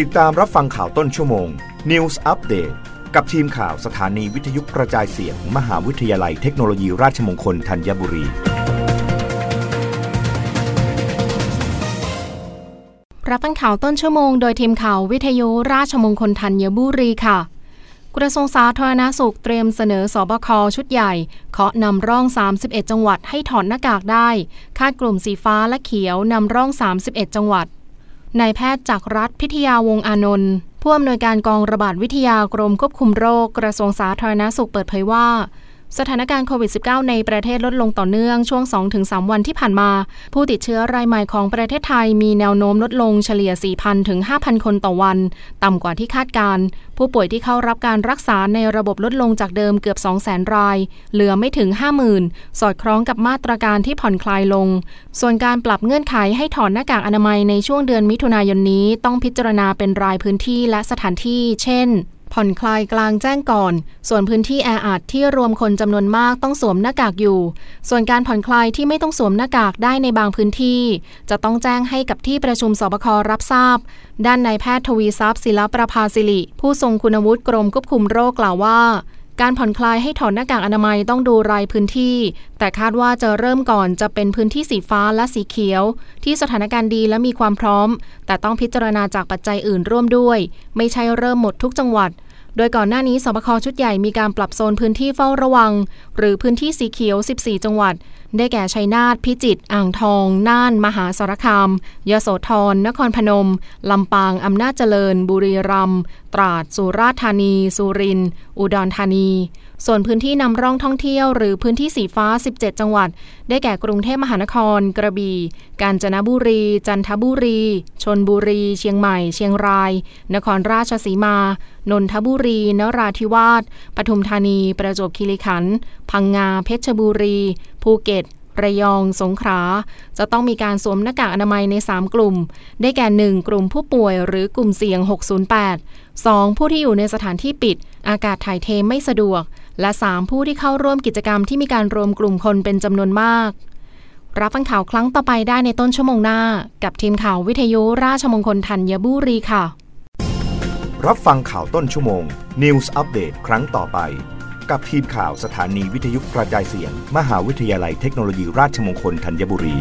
ติดตามรับฟังข่าวต้นชั่วโมง News Update กับทีมข่าวสถานีวิทยุกระจายเสียงมมหาวิทยาลัยเทคโนโลยีราชมงคลธัญบุรี รับฟังข่าวต้นชั่วโมงโดยทีมข่าววิทยุราชมงคลธัญบุรีค่ะ กระทรวงสาธารณาสุขเตรียมเสนอสอบคชุดใหญ่เคาะนำร่อง 31 จังหวัดให้ถอดหน้ากากได้ คาดกลุ่มสีฟ้าและเขียวนำร่อง 31 จังหวัด นายแพทย์จากรัฐพิทยาวงอานนท์ผู้อำนวยการกองระบาดวิทยากรมควบคุมโรคกระทรวงสาธารณาสุขเปิดเผยว่า สถานการณ์โควิด -19 ในประเทศลดลงต่อเนื่องช่วง 2-3 วันที่ผ่านมา ผู้ติดเชื้อรายใหม่ของประเทศไทยมีแนวโน้มลดลงเฉลี่ย 4,000 ถึง 5,000 คนต่อวัน ต่ำกว่าที่คาดการ ผู้ป่วยที่เข้ารับการรักษาในระบบลดลงจากเดิมเกือบ 200,000 ราย เหลือไม่ถึง 50,000 สอดคล้องกับมาตรการที่ผ่อนคลายลง ส่วนการปรับเงื่อนไขให้ถอนหน้ากากอนามัยในช่วงเดือนมิถุนายนนี้ ต้องพิจารณาเป็นรายพื้นที่และสถานที่ เช่น ผ่อนคลายกลางแจ้งก่อน ส่วนพื้นที่แออัดที่รวมคนจำนวนมากต้องสวมหน้ากากอยู่ ส่วนการผ่อนคลายที่ไม่ต้องสวมหน้ากากได้ในบางพื้นที่ จะต้องแจ้งให้กับที่ประชุมสบครับทราบ ด้านนายแพทย์ทวีทรัพย์ศิลประภาสิริ ผู้ทรงคุณวุฒิกรมควบคุมโรคกล่าวว่า การผ่อนคลายให้ถอดหน้ากากอนามัยต้องดูรายพื้นที่ แต่คาดว่าจะเริ่มก่อนจะเป็นพื้นที่สีฟ้าและสีเขียว ที่สถานการณ์ดีและมีความพร้อม แต่ต้องพิจารณาจากปัจจัยอื่นร่วมด้วย ไม่ใช่เริ่มหมดทุกจังหวัด โดยก่อนหน้านี้สบคชุดใหญ่มีการปรับโซนพื้นที่เฝ้าระวัง หรือพื้นที่สีเขียว 14 จังหวัด ได้แก่ชัยนาท พิจิตร อ่างทอง น่าน มหาสารคาม ยโสธร นครพนม ลำปาง อำนาจเจริญ บุรีรัมย์ ตราด สุราษฎร์ธานี สุรินทร์ อุดรธานี ส่วนพื้นที่นำร่องท่องเที่ยวหรือพื้นที่สีฟ้า 17 จังหวัด ได้แก่กรุงเทพมหานคร กระบี่ กาญจนบุรี จันทบุรี ชนบุรี เชียงใหม่ เชียงราย นครราชสีมา นนทบุรี นราธิวาส ปทุมธานี ประจวบคีรีขันธ์ พังงา เพชรบุรี ภูเก็ตระยอง สงขลา จะต้องมีการสวมหน้ากากอนามัยใน 3 กลุ่ม ได้แก่ 1 กลุ่มผู้ป่วยหรือกลุ่มเสี่ยง 608 2. ผู้ที่อยู่ในสถานที่ปิด อากาศถ่ายเทไม่สะดวก และ 3. ผู้ที่เข้าร่วมกิจกรรมที่มีการรวมกลุ่มคนเป็นจำนวนมาก รับฟังข่าวครั้งต่อไปได้ในต้นชั่วโมงหน้า กับทีมข่าววิทยุราชมงคลธัญบุรีค่ะ รับฟังข่าวต้นชั่วโมง News อัปเดตครั้งต่อไป กับทีมข่าวสถานีวิทยุกระจายเสียง มหาวิทยาลัยเทคโนโลยีราชมงคลธัญบุรี